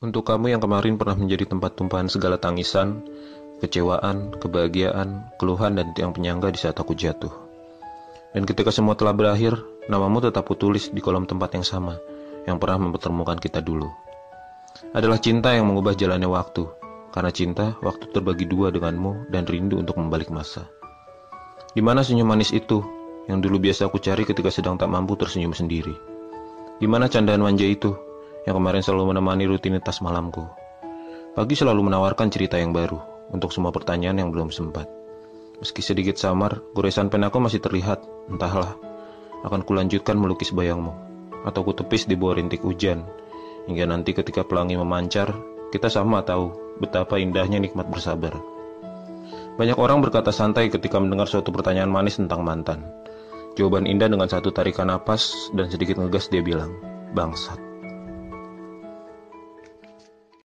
Untuk kamu yang kemarin pernah menjadi tempat tumpahan segala tangisan, kecewaan, kebahagiaan, keluhan, dan tiang penyangga di saat aku jatuh. Dan ketika semua telah berakhir, namamu tetap kutulis di kolom tempat yang sama, yang pernah mempertemukan kita dulu. Adalah cinta yang mengubah jalannya waktu, karena cinta, waktu terbagi dua denganmu dan rindu untuk membalik masa. Di mana senyum manis itu, yang dulu biasa aku cari ketika sedang tak mampu tersenyum sendiri? Di mana candaan manja itu, yang kemarin selalu menemani rutinitas malamku. Pagi selalu menawarkan cerita yang baru untuk semua pertanyaan yang belum sempat. Meski sedikit samar, goresan penaku masih terlihat. Entahlah, akan kulanjutkan melukis bayangmu, atau kutepis di bawah rintik hujan, hingga nanti ketika pelangi memancar, kita sama tahu betapa indahnya nikmat bersabar. Banyak orang berkata santai ketika mendengar suatu pertanyaan manis tentang mantan. Jawaban indah dengan satu tarikan napas dan sedikit ngegas dia bilang, bangsat.